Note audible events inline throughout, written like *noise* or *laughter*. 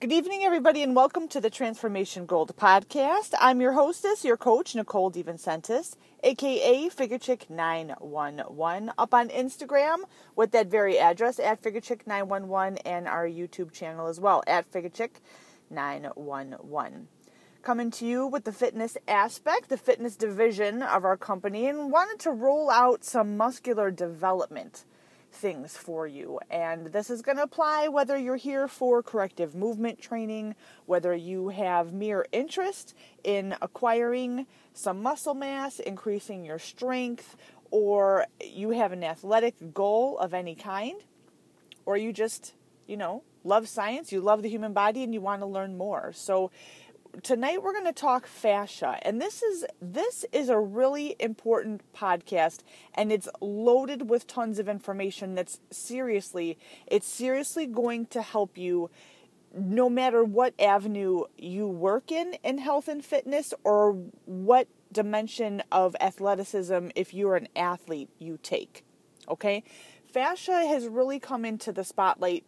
Good evening, everybody, and welcome to the Transformation Gold podcast. I'm your hostess, your coach, Nicole DeVincentis, aka FigureChick911, up on Instagram with that very address at FigureChick911 and our YouTube channel as well at FigureChick911. Coming to you with the fitness aspect, the fitness division of our company, and wanted to roll out some muscular development things for you. And this is going to apply whether you're here for corrective movement training, whether you have mere interest in acquiring some muscle mass, increasing your strength, or you have an athletic goal of any kind, or you just, you know, love science, you love the human body, and you want to learn more. So, tonight we're going to talk fascia and this is this is a really important podcast and it's loaded with tons of information that's seriously it's seriously going to help you no matter what avenue you work in in health and fitness or what dimension of athleticism if you're an athlete you take okay? Fascia has really come into the spotlight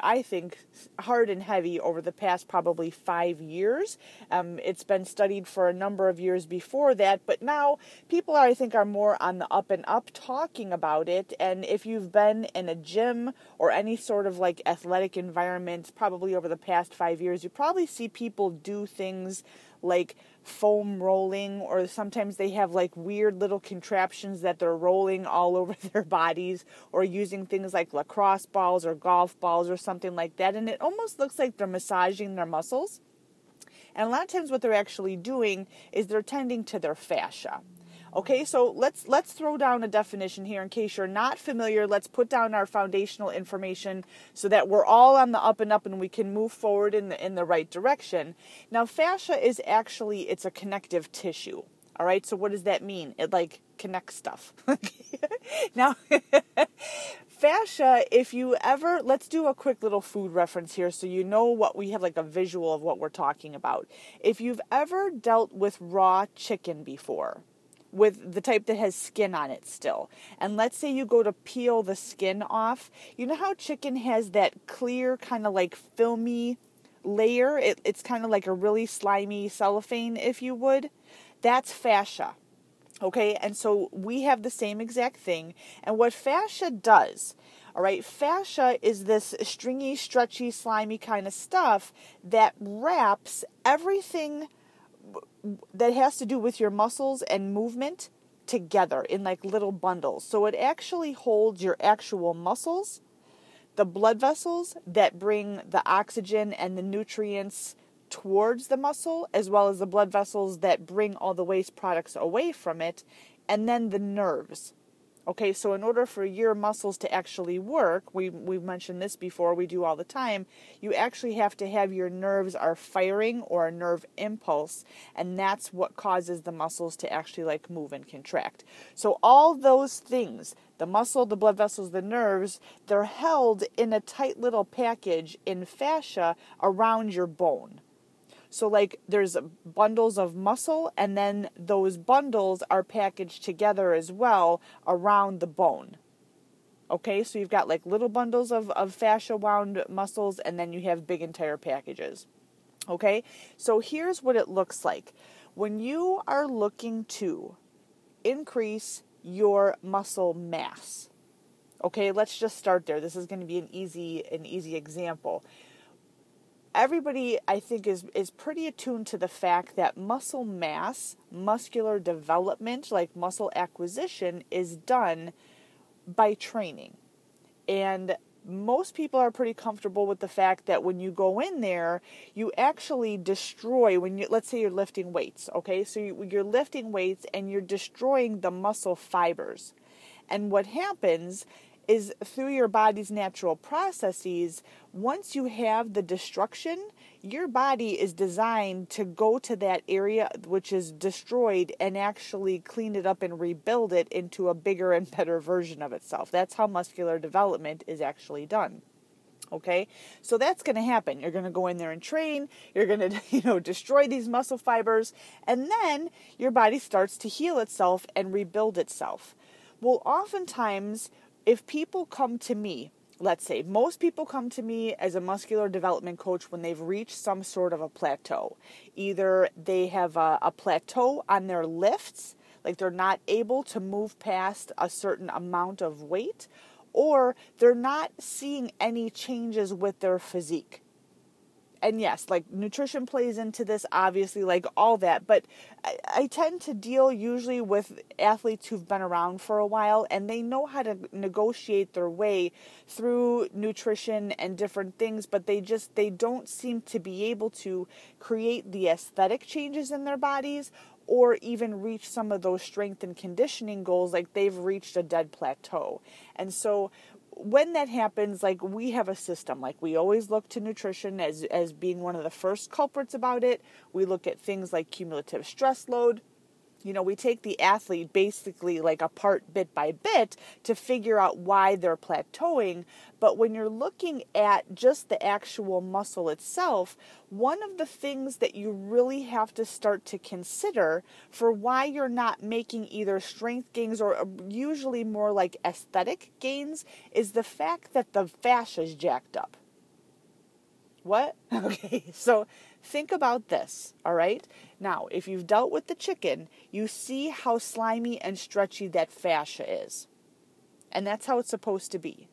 I think, hard and heavy over the past probably five years. Um, it's been studied for a number of years before that, but now people, I think, are more on the up and up talking about it. And if you've been in a gym or any sort of like athletic environment, probably over the past five years, you probably see people do things like foam rolling, or sometimes they have like weird little contraptions that they're rolling all *laughs* over their bodies, or using things like lacrosse balls or golf balls or something like that. And it almost looks like they're massaging their muscles. And a lot of times, what they're actually doing is they're tending to their fascia. Okay, so let's let's throw down a definition here in case you're not familiar. Let's put down our foundational information so that we're all on the up and up and we can move forward in the in the right direction. Now, fascia is actually it's a connective tissue. All right, so what does that mean? It like connects stuff. *laughs* now, *laughs* fascia, if you ever, let's do a quick little food reference here so you know what we have like a visual of what we're talking about. If you've ever dealt with raw chicken before, with the type that has skin on it still. And let's say you go to peel the skin off. You know how chicken has that clear, kind of like filmy layer? It, it's kind of like a really slimy cellophane, if you would. That's fascia. Okay, and so we have the same exact thing. And what fascia does, all right, fascia is this stringy, stretchy, slimy kind of stuff that wraps everything that has to do with your muscles and movement together in like little bundles. So it actually holds your actual muscles, the blood vessels that bring the oxygen and the nutrients towards the muscle, as well as the blood vessels that bring all the waste products away from it, and then the nerves. Okay, so in order for your muscles to actually work, we we've mentioned this before, we do all the time, you actually have to have your nerves are firing or a nerve impulse, and that's what causes the muscles to actually like move and contract. So all those things, the muscle, the blood vessels, the nerves, they're held in a tight little package in fascia around your bone. So, like, there's bundles of muscle, and then those bundles are packaged together as well around the bone. Okay, so you've got like little bundles of, of fascia wound muscles, and then you have big entire packages. Okay, so here's what it looks like when you are looking to increase your muscle mass. Okay, let's just start there. This is going to be an easy an easy example everybody I think is is pretty attuned to the fact that muscle mass, muscular development, like muscle acquisition is done by training. And most people are pretty comfortable with the fact that when you go in there, you actually destroy when you let's say you're lifting weights, okay? So you, you're lifting weights and you're destroying the muscle fibers. And what happens is through your body's natural processes, once you have the destruction, your body is designed to go to that area which is destroyed and actually clean it up and rebuild it into a bigger and better version of itself. That's how muscular development is actually done. Okay? So that's going to happen. You're going to go in there and train, you're going *laughs* to, you know, destroy these muscle fibers, and then your body starts to heal itself and rebuild itself. Well, oftentimes if people come to me let's say most people come to me as a muscular development coach when they've reached some sort of a plateau. Either they have a, a, plateau on their lifts, like they're not able to move past a certain amount of weight, or they're not seeing any changes with their physique and yes, like nutrition plays into this, obviously, like all that. But I, I, tend to deal usually with athletes who've been around for a while and they know how to negotiate their way through nutrition and different things, but they just they don't seem to be able to create the aesthetic changes in their bodies or even reach some of those strength and conditioning goals like they've reached a dead plateau. And so when that happens, like we have a system, like we always look to nutrition as, as being one of the first culprits about it. We look at things like cumulative stress load, you know, we take the athlete basically like apart bit by bit to figure out why they're plateauing. But when you're looking at just the actual muscle itself, one of the things that you really have to start to consider for why you're not making either strength gains or uh, usually more like aesthetic gains is the fact that the fascia is jacked up. What? *laughs* Okay, so think about this, all right? Now, if you've dealt with the chicken, you see how slimy and stretchy that fascia is. And that's how it's supposed to be.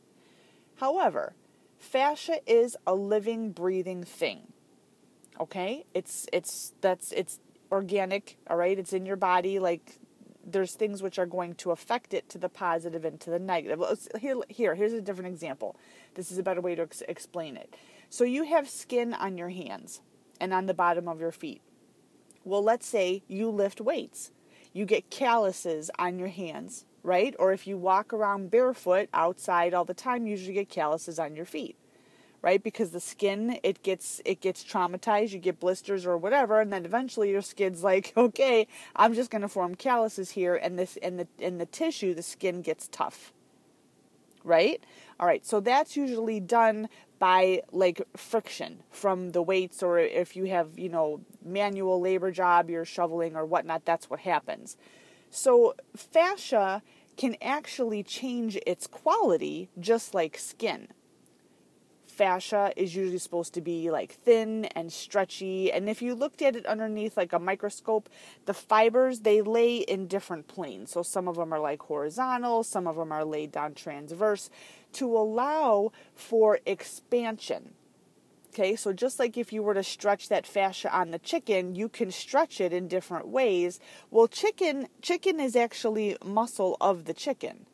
However, fascia is a living, breathing thing. Okay? It's it's that's it's organic, all right? It's in your body like there's things which are going to affect it to the positive and to the negative. Here, here, here's a different example. This is a better way to ex- explain it. So you have skin on your hands and on the bottom of your feet. Well, let's say you lift weights. You get calluses on your hands, right? Or if you walk around barefoot outside all the time, you usually get calluses on your feet. Right? Because the skin it gets it gets traumatized, you get blisters or whatever, and then eventually your skin's like, *laughs* okay, I'm just gonna form calluses here and this and the in the tissue, the skin gets tough. Right? All right, so that's usually done by like friction from the weights or if you have you know manual labor job you're shoveling or whatnot that's what happens so fascia can actually change its quality just like skin fascia is usually supposed to be like thin and stretchy and if you looked at it underneath like a microscope the fibers they lay in different planes so some of them are like horizontal some of them are laid down transverse to allow for expansion Okay, so just like if you were to stretch that fascia on the chicken, you can stretch it in different ways. Well, chicken chicken is actually muscle of the chicken.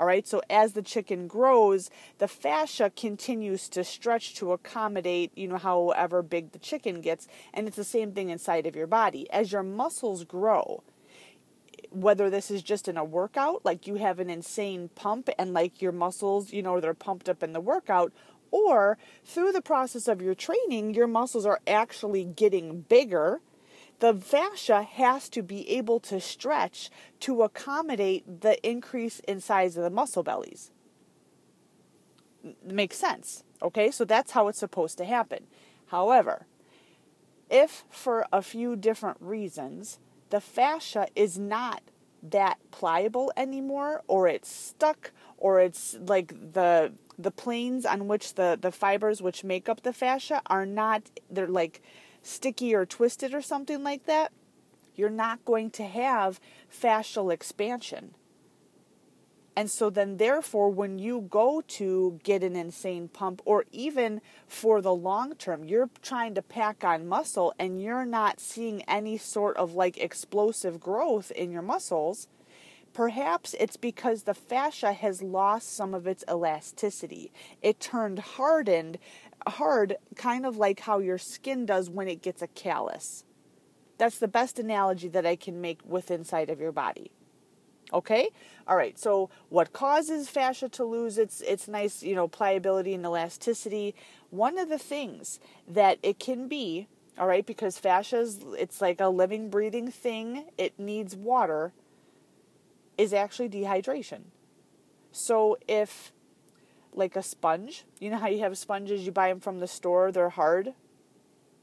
All right, so as the chicken grows, the fascia continues to stretch to accommodate, you know, however big the chicken gets, and it's the same thing inside of your body. As your muscles grow, whether this is just in a workout, like you have an insane pump and like your muscles, you know, they're pumped up in the workout, or through the process of your training, your muscles are actually getting bigger the fascia has to be able to stretch to accommodate the increase in size of the muscle bellies. Makes sense. Okay, so that's how it's supposed to happen. However, if for a few different reasons the fascia is not that pliable anymore or it's stuck or it's like the the planes on which the the fibers which make up the fascia are not they're like sticky or twisted or something like that, you're not going to have fascial expansion. And so then, therefore, when you go to get an insane pump, or even for the long term, you're trying to pack on muscle and you're not seeing any sort of like explosive growth in your muscles, perhaps it's because the fascia has lost some of its elasticity. It turned hardened hard, kind of like how your skin does when it gets a callus. That's the best analogy that I can make with inside of your body. Okay? All right. So what causes fascia to lose its its nice, you know, pliability and elasticity? One of the things that it can be, all right, because fascia is it's like a living breathing thing, it needs water is actually dehydration. So if like a sponge. You know how you have sponges, you buy them from the store, they're hard.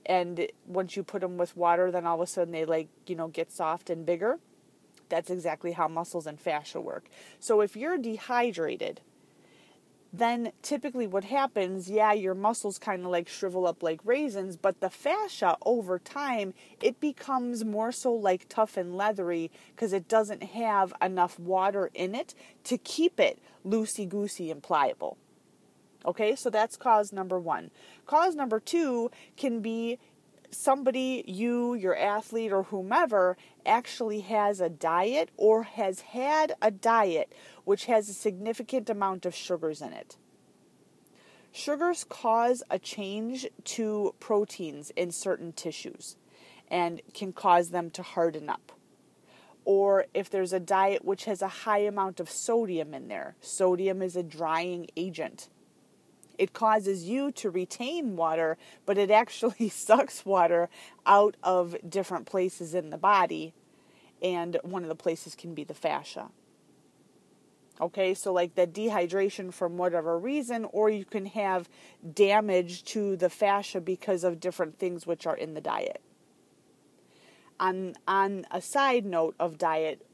And once you put them with water, then all of a sudden they like, you know, get soft and bigger. That's exactly how muscles and fascia work. So if you're dehydrated, then typically what happens, yeah, your muscles kind of like shrivel up like raisins, but the fascia over time, it becomes more so like tough and leathery because it doesn't have enough water in it to keep it loosey goosey and pliable. Okay, so that's cause number one. Cause number two can be somebody, you, your athlete, or whomever, actually has a diet or has had a diet which has a significant amount of sugars in it. Sugars cause a change to proteins in certain tissues and can cause them to harden up. Or if there's a diet which has a high amount of sodium in there, sodium is a drying agent it causes you to retain water, but it actually *laughs* sucks water out of different places in the body. And one of the places can be the fascia. Okay, so like the dehydration from whatever reason, or you can have damage to the fascia because of different things which are in the diet. On, on a side note of diet,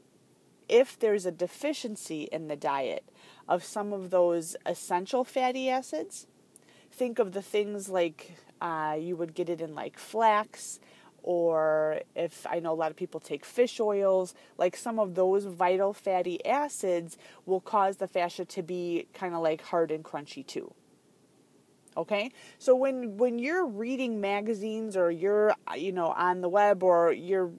if there's a deficiency in the diet, of some of those essential fatty acids. Think of the things like uh, you would get it in like flax, or if I know a lot of people take fish oils, like some of those vital fatty acids will cause the fascia to be kind of like hard and crunchy too. Okay? So when when you're reading magazines or you're you know on the web or you're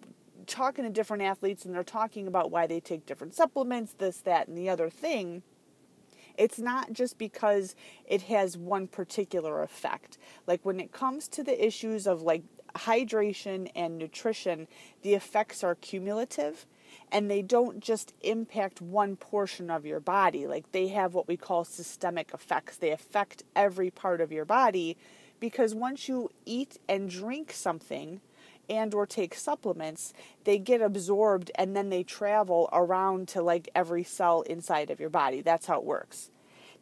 talking to different athletes and they're talking about why they take different supplements, this, that, and the other thing, it's not just because it has one particular effect. Like when it comes to the issues of like hydration and nutrition, the effects are cumulative and they don't just impact one portion of your body. Like they have what we call systemic effects. They affect every part of your body because once you eat and drink something, and or take supplements they get absorbed and then they travel around to like every cell inside of your body that's how it works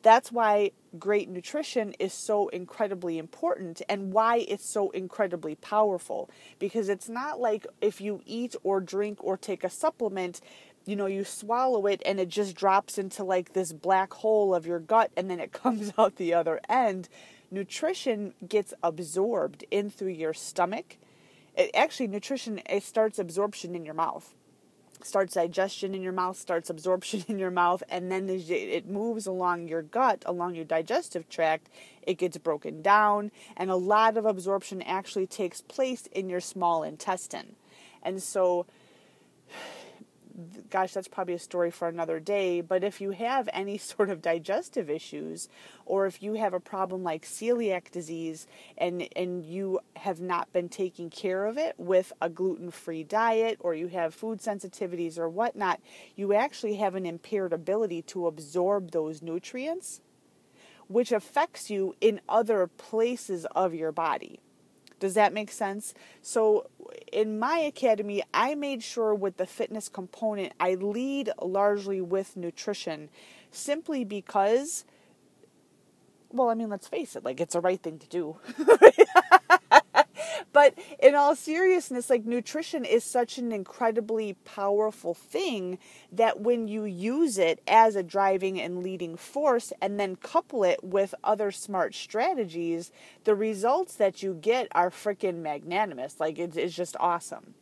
that's why great nutrition is so incredibly important and why it's so incredibly powerful. Because it's not like if you eat or drink or take a supplement, you know, you swallow it and it just drops into like this black hole of your gut and then it *laughs* comes out the other end. Nutrition gets absorbed in through your stomach. It, actually, nutrition it starts absorption in your mouth starts digestion in your mouth, starts absorption *laughs* in your mouth, and then it moves along your gut, along your digestive tract. It gets broken down, and a lot of absorption actually takes place in your small intestine. And so, gosh, that's probably a story for another day. But if you have *laughs* any sort of digestive issues, or if you have a problem like celiac disease and, and you have not been taking care of it with a gluten free diet, or you have food sensitivities or whatnot, you actually have an impaired ability to absorb those nutrients, which affects you in other places of your body. Does that make sense? So, in my academy, I made sure with the fitness component, I lead largely with nutrition simply because, well, I mean, let's face it, like it's the right thing to do. *laughs* But in all seriousness, like nutrition is such an incredibly powerful thing that when you use it as a driving and leading force and then couple it with other smart strategies, the results that you get are freaking magnanimous. Like it's just awesome.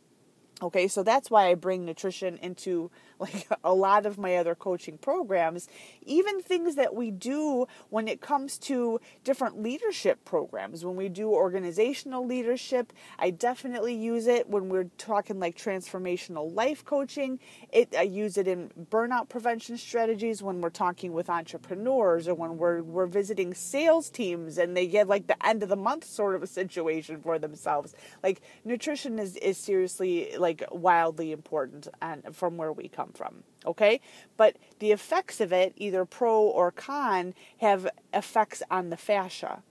Okay, so that's why I bring nutrition into like *laughs* a lot of my other coaching programs, even things that we do when it comes to different leadership programs. When we do organizational leadership, I definitely use it when we're talking like transformational life coaching. It I use it in burnout prevention strategies when we're talking with entrepreneurs or when we're we're visiting sales teams and they get like the end of the month sort of a situation for themselves. Like nutrition is is seriously like wildly important and from where we come from okay? But the effects of it either pro or con have effects on the fascia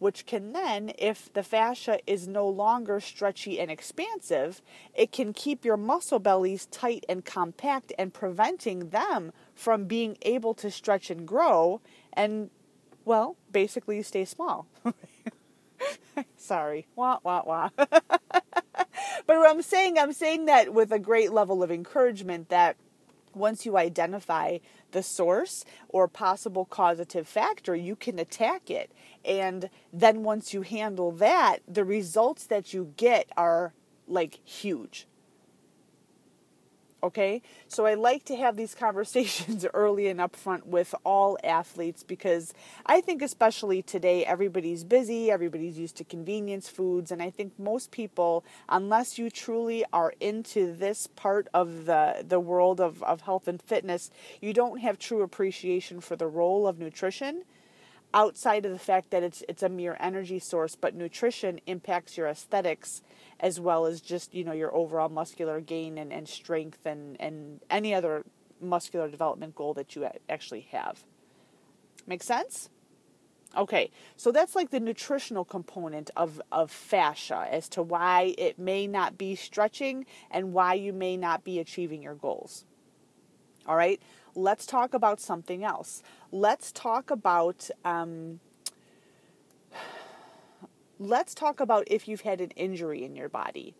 which can then if the fascia is no longer stretchy and expansive it can keep your muscle bellies tight and compact and preventing them from being able to stretch and grow and well basically stay small. *laughs* Sorry. Wah wah wah *laughs* But what I'm saying, I'm saying that with a great level of encouragement that once you identify the source or possible causative factor, you can attack it. And then once you handle that, the results that you get are like huge. Okay, so I like to have these *laughs* conversations early and upfront with all athletes because I think, especially today, everybody's busy, everybody's used to convenience foods, and I think most people, unless you truly are into this part of the, the world of, of health and fitness, you don't have true appreciation for the role of nutrition outside of the fact that it's it's a mere energy source, but nutrition impacts your aesthetics as well as just, you know, your overall muscular gain and, and strength and, and any other muscular development goal that you actually have. Make sense? Okay, so that's like the nutritional component of, of fascia as to why it may not be stretching and why you may not be achieving your goals. All right, let's talk about something else. Let's talk about um, let's talk about if you've had an injury in your body,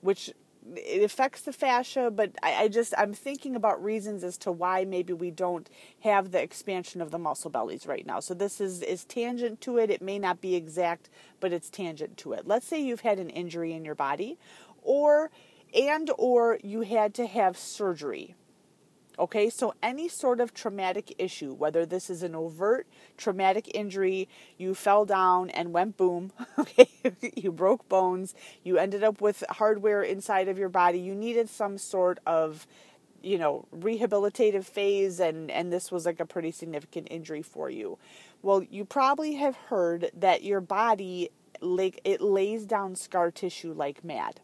which it affects the fascia, but I, I, just I'm thinking about reasons as to why maybe we don't have the expansion of the muscle bellies right now. So this is is tangent to it. It may not be exact, but it's tangent to it. Let's say you've had an injury in your body, or and or you had to have surgery Okay, so any sort of traumatic issue, whether this is an overt traumatic injury, you fell down and went boom, *laughs* okay, you broke bones, you ended up with hardware inside of your body, you needed some sort of you know rehabilitative phase and and this was like a pretty significant injury for you. Well you probably have heard that your body like it lays down scar tissue like mad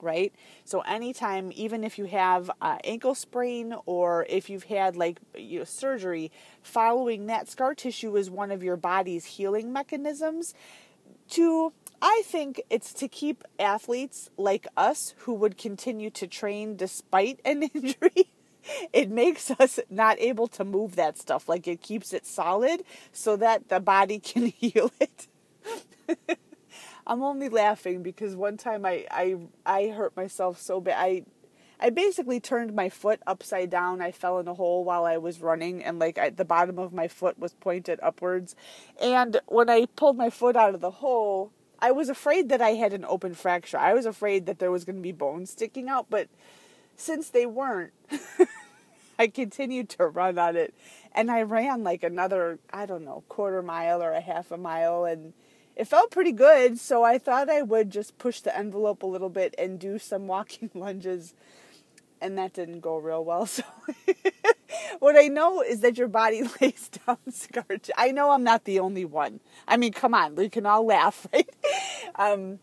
right? So anytime, even if you have uh, ankle sprain or if you've had like you know, surgery, following that scar tissue is one of your body's healing mechanisms. To I think it's to keep athletes like us who would continue to train despite an *laughs* injury. it makes us not able to move that stuff. Like it keeps it solid so that the body can *laughs* heal it. *laughs* I'm only laughing because one time I I I hurt myself so bad. I I basically turned my foot upside down. I fell in a hole while I was running, and like I, the bottom of my foot was pointed upwards. And when I pulled my foot out of the hole, I was afraid that I had an open fracture. I was afraid that there was going to be bones sticking out, but since they weren't, *laughs* I continued to run on it. And I ran like another, I don't know, quarter mile or a half a mile, and it felt pretty good, so I thought I would just push the envelope a little bit and do some *laughs* walking lunges, and that didn't go real well. So, *laughs* what I know is that your body *laughs* lays down scar. T- I know I'm not the only one. I mean, come on, we can all laugh, right? Um,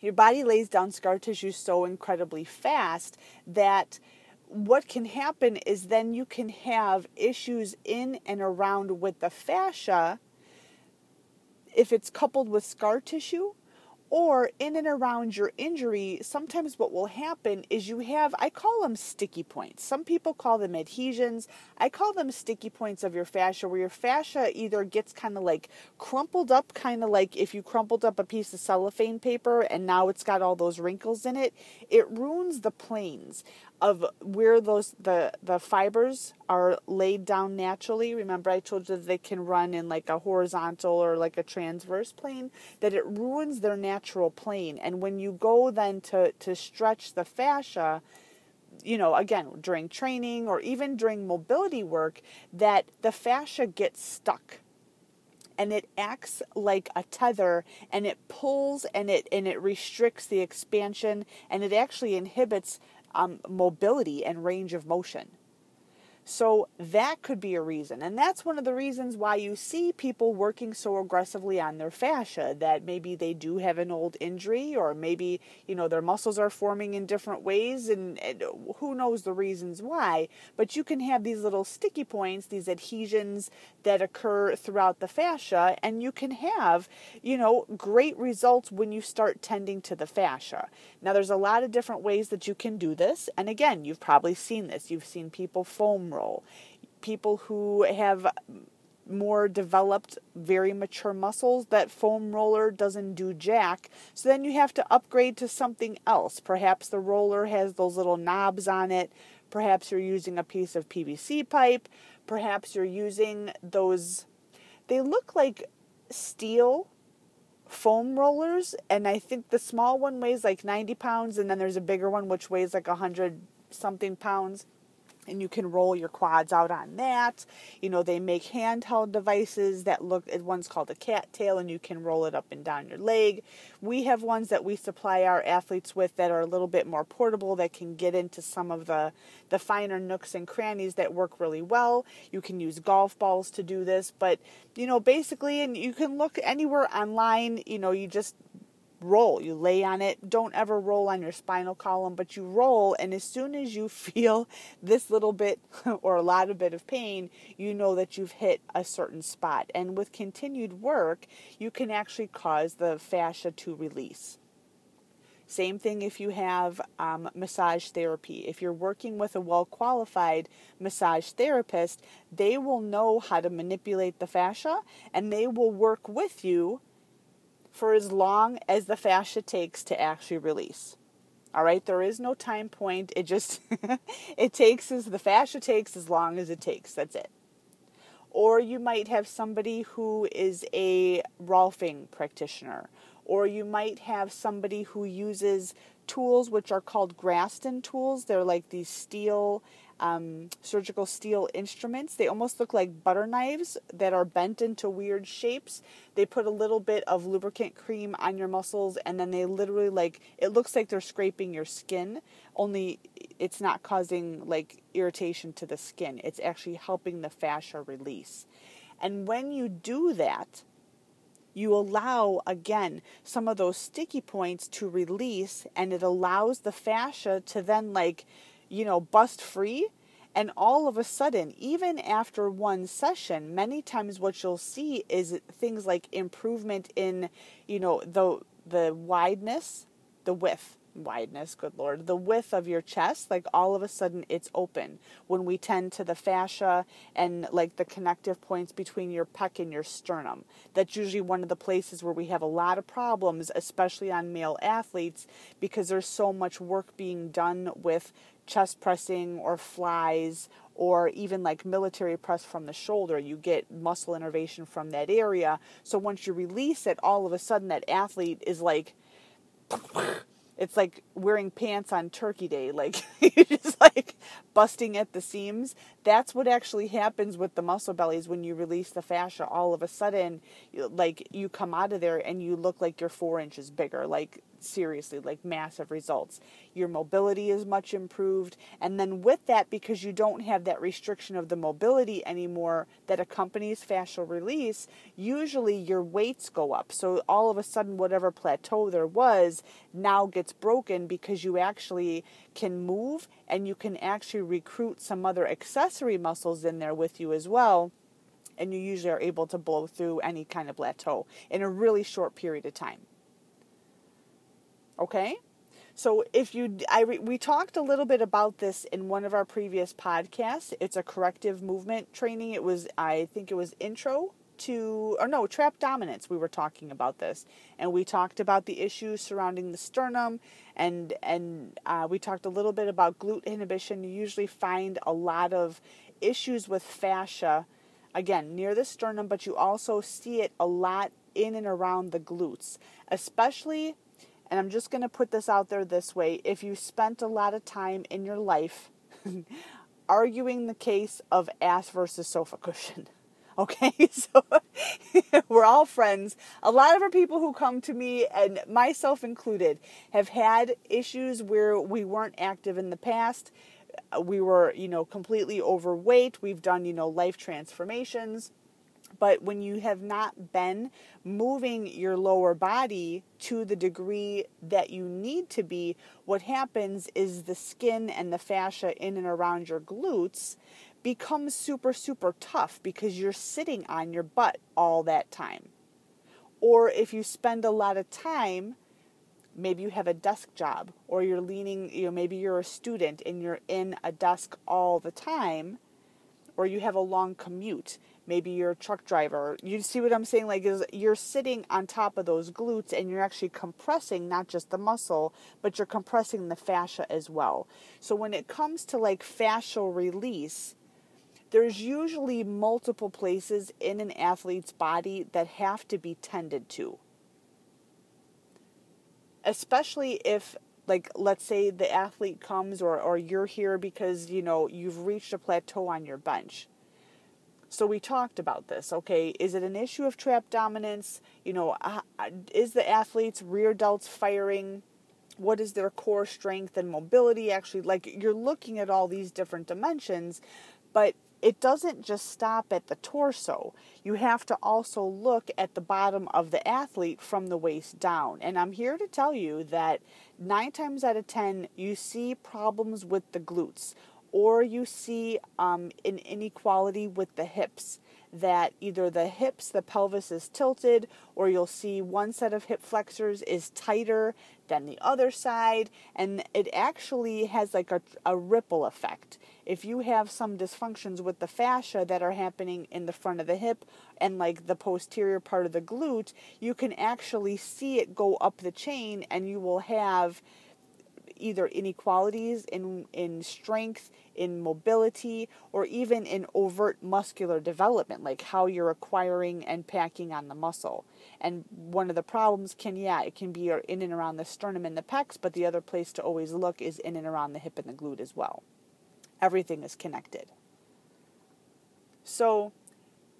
your body lays down scar tissue so incredibly fast that what can happen is then you can have issues in and around with the fascia if it's coupled with scar tissue or in and around your injury, sometimes what will happen is you have, I call them sticky points. Some people call them adhesions. I call them sticky points of your fascia, where your fascia either gets kind of like crumpled up, kind of like if you crumpled up a piece of cellophane paper and now it's got all those wrinkles in it. It ruins the planes of where those the the fibers are laid down naturally. Remember I told you that they can run in like a horizontal or like a transverse plane that it ruins their natural plane. And when you go then to to stretch the fascia, you know, again, during training or even during mobility work that the fascia gets stuck and it acts like a tether and it pulls and it and it restricts the expansion and it actually inhibits um, mobility and range of motion. So that could be a reason. And that's one of the reasons why you see people working so aggressively on their fascia that maybe they do have an old injury or maybe, you know, their muscles are forming in different ways and, and who knows the reasons why. But you can have these little sticky points, these adhesions that occur throughout the fascia and you can have, you know, great results when you start tending to the fascia. Now there's a lot of different ways that you can do this. And again, you've probably seen this. You've seen people foam roll. People who have more developed, very mature muscles, that foam roller doesn't do jack. So then you have to upgrade to something else. Perhaps the roller has those little knobs on it. Perhaps you're using a piece of PVC pipe. Perhaps you're using those, they look like steel foam rollers, and I think the small one weighs like 90 pounds, and then there's a bigger one which weighs like 100 something pounds and you can roll your quads out on that. You know, they make handheld devices that look, one's called a cattail, and you can roll it up and down your leg. We have ones that we supply our athletes with that are a little bit more portable that can get into some of the, the finer nooks and crannies that work really well. You can use golf balls to do this, but, you know, basically, and you can look anywhere online, you know, you just roll. You lay on it. Don't ever roll on your spinal column, but you roll. And as soon as you *laughs* feel this little bit *laughs* or a lot of bit of pain, you know that you've hit a certain spot. And with continued work, you can actually cause the fascia to release. Same thing if you have um, massage therapy. If you're working with a well qualified massage therapist, they will know how to manipulate the fascia and they will work with you for as long as the fascia takes to actually release. All right, there is no time point. It just *laughs* it takes as the fascia takes as long as it takes. That's it. Or you might have somebody who is a Rolfing practitioner, or you might have somebody who uses tools which are called Graston tools. They're like these steel um, surgical steel instruments. They almost look like butter knives that are bent into weird shapes. They put a little bit of lubricant cream on your muscles and then they literally like it looks like they're scraping your skin, only it's not causing like irritation to the skin. It's actually helping the fascia release. And when you do that, you allow again some of those sticky points to release and it allows the fascia to then like you know, bust free. And all of a sudden, even after one session, many times what you'll see is things like improvement in, you know, the the wideness, the width, wideness, good lord, the width of your chest, like all of a sudden it's open. When we tend to the fascia and like the connective points between your pec and your sternum, that's usually one of the places where we have a lot of problems, especially on male athletes, because there's so much work being done with chest pressing or flies or even like military press from the shoulder, you get muscle innervation from that area. So once you release it, all of a sudden that athlete is like it's like wearing pants on turkey day like *laughs* you're just like busting at the seams. That's what actually happens with the muscle bellies when you release the fascia. All of a sudden like you come out of there and you look like you're four inches bigger. Like seriously, like massive results. Your mobility is much improved. And then with that, because you don't have that restriction of the mobility anymore that accompanies fascial release, usually your weights go up. So all of a sudden, whatever plateau there was now gets broken because you actually can move and you can actually recruit some other accessory muscles in there with you as well and you usually are able to blow through any kind of plateau in a really short period of time. Okay? So if you I we talked a little bit about this in one of our previous podcasts. It's a corrective movement training. It was I think it was intro to or no, trap dominance. We were talking about this and we talked about the issues surrounding the sternum and and uh, we talked a little bit about glute inhibition. You usually find a lot of issues with fascia again near the sternum, but you also see it a lot in and around the glutes, especially and I'm just going to put this out there this way if you spent a lot of time in your life *laughs* arguing the case of ass versus sofa cushion. *laughs* Okay, *laughs* so we're all friends. A lot of our people who come to me, and myself included, have had issues where we weren't active in the past. Uh, we were, you know, completely overweight. We've done, you know, life transformations but when you have not been moving your lower body to the degree that you need to be, what happens is the skin and the fascia in and around your glutes becomes super, super tough because you're sitting on your butt all that time. Or if you spend a lot of time, maybe you have a desk job, or you're leaning, you know, maybe you're a student and you're in a desk all the time or you have a long commute. Maybe you're a truck driver. You see what I'm saying? Like, is you're sitting on top of those glutes and you're actually compressing not just the muscle, but you're compressing the fascia as well. So when it comes to like fascial release, there's usually multiple places in an athlete's body that have to be tended to. Especially if like let's say the athlete comes or or you're here because you know you've reached a plateau on your bench. So we talked about this. Okay, is it an issue of trap dominance? You know, uh, is the athlete's rear delts firing? What is their core strength and mobility actually like you're looking at all these different dimensions, but it doesn't just stop at the torso. You have to also look at the bottom of the athlete from the waist down. And I'm here to tell you that nine times out of ten, you see problems with the glutes or you see um, an inequality with the hips that either the hips, the pelvis is tilted, or you'll see one set of hip flexors is tighter than the other side, and it actually has like a, a ripple effect. If you have some dysfunctions with the fascia that are happening in the front of the hip and like the posterior part of the glute, you can actually see it go up the chain, and you will have either inequalities in, in strength, in mobility, or even in overt muscular development, like how you're acquiring and packing on the muscle. And one of the problems can, yeah, it can be in and around the sternum and the pecs, but the other place to always look is in and around the hip and the glute as well. Everything is connected. So,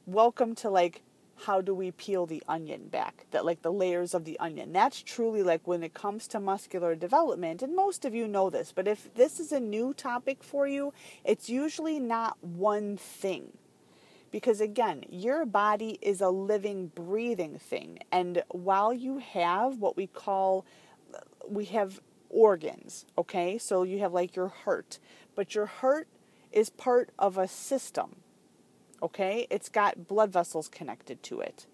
welcome to like how do we peel the onion back that like the layers of the onion. That's truly like when it comes to muscular development and most of you know this but if this is a new topic for you it's usually not one thing. Because again your body is a living breathing thing and while you have what we call we have organs okay? So you have like your heart but your heart is part of a system Okay? It's got blood vessels connected to it.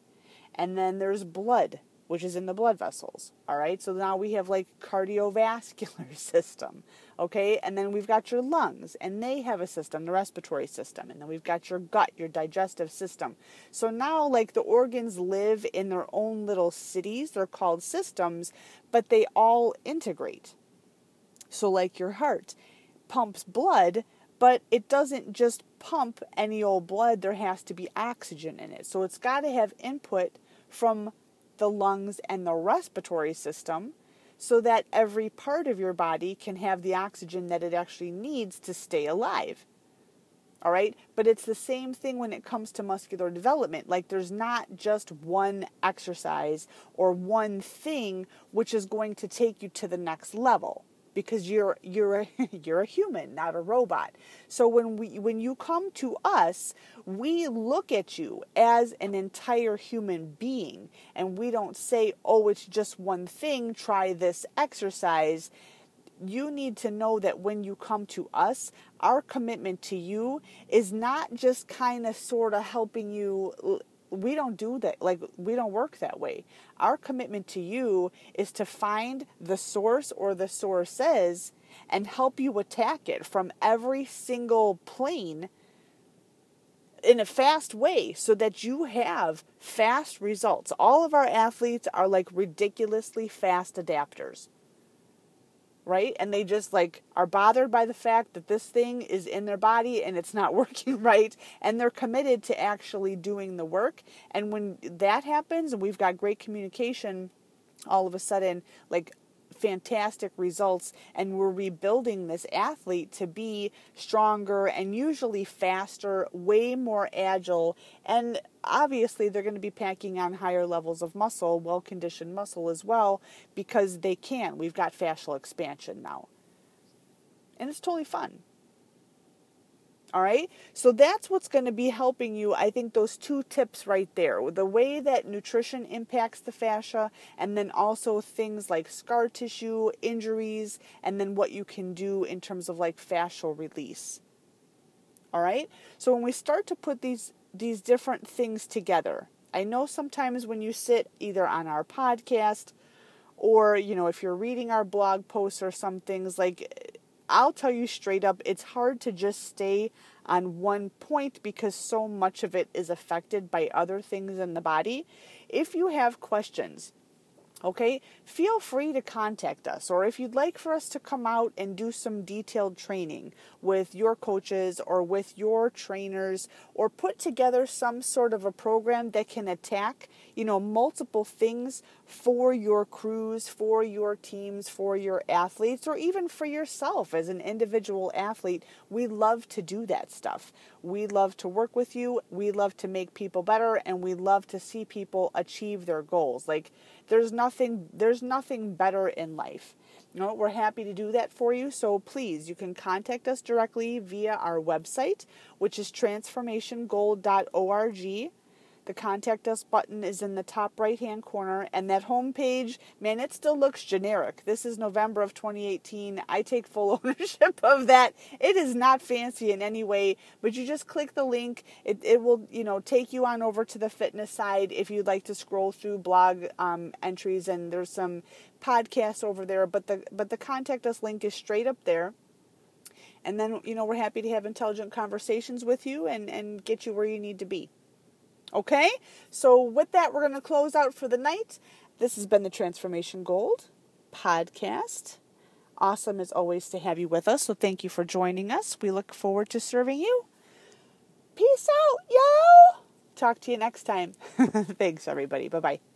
And then there's blood, which is in the blood vessels. All right? So now we have like cardiovascular *laughs* system. Okay? And then we've got your lungs, and they have a system, the respiratory system. And then we've got your gut, your digestive system. So now, like, the organs live in their own little cities. They're called systems, but they all integrate. So, like, your heart pumps blood but it doesn't just pump any old blood, there has to be oxygen in it. So it's got to have input from the lungs and the respiratory system so that every part of your body can have the oxygen that it actually needs to stay alive. All right? But it's the same thing when it comes to muscular development. Like there's not just one exercise or one thing which is going to take you to the next level because you're you're a, *laughs* you're a human, not a robot. So when we when you come to us, we look at you as an entire human being and we don't say, "Oh, it's just one thing, try this exercise." You need to know that when you come to us, our commitment to you is not just kind of sort of helping you we don't do that like we don't work that way. Our commitment to you is to find the source or the sources and help you attack it from every single plane in a fast way so that you have fast results. All of our athletes are like ridiculously fast adapters right? And they just like are bothered by the fact that this thing is in their body and it's not *laughs* working right and they're committed to actually doing the work. And when that happens and we've got great communication, all of a sudden like fantastic results and we're rebuilding this athlete to be stronger and usually faster, way more agile, and obviously they're going to be packing on higher levels of muscle, well conditioned muscle as well, because they can. We've got fascial expansion now. And it's totally fun. All right. So that's what's going to be helping you. I think those two tips right there the way that nutrition impacts the fascia, and then also things like scar tissue, injuries, and then what you can do in terms of like fascial release. All right. So when we start to put these these different things together, I know sometimes when you sit either on our podcast or you know if you're reading our blog posts or some things like I'll tell you straight up, it's hard to just stay on one point because so much of it is affected by other things in the body. If you have questions, Okay, feel free to contact us, or if you'd like for us to come out and do some detailed training with your coaches or with your trainers, or put together some sort of a program that can attack, you know, multiple things for your crews, for your teams, for your athletes, or even for yourself as an individual athlete, we love to do that stuff. We love to work with you, we love to make people better, and we love to see people achieve their goals. Like, there's nothing there's nothing better in life. You know, we're happy to do that for you. So please, you can contact us directly via our website, which is transformationgold.org. The contact us button is in the top right hand corner, and that home page, man, it still looks generic. This is November of 2018. I take full *laughs* ownership of that. It is not fancy in any way, but you just click the link. It, it will, you know, take you on over to the fitness side if you'd like to scroll through blog um, entries, and there's some podcasts over there. But the but the contact us link is straight up there and then you know we're happy to have intelligent conversations with you and and get you where you need to be Okay? So, with that, we're going to close out for the night. This has been the Transformation Gold podcast. Awesome as always to have you with us. So, thank you for joining us. We look forward to serving you. Peace out, yo! Talk to you next time. *laughs* Thanks, everybody. Bye bye.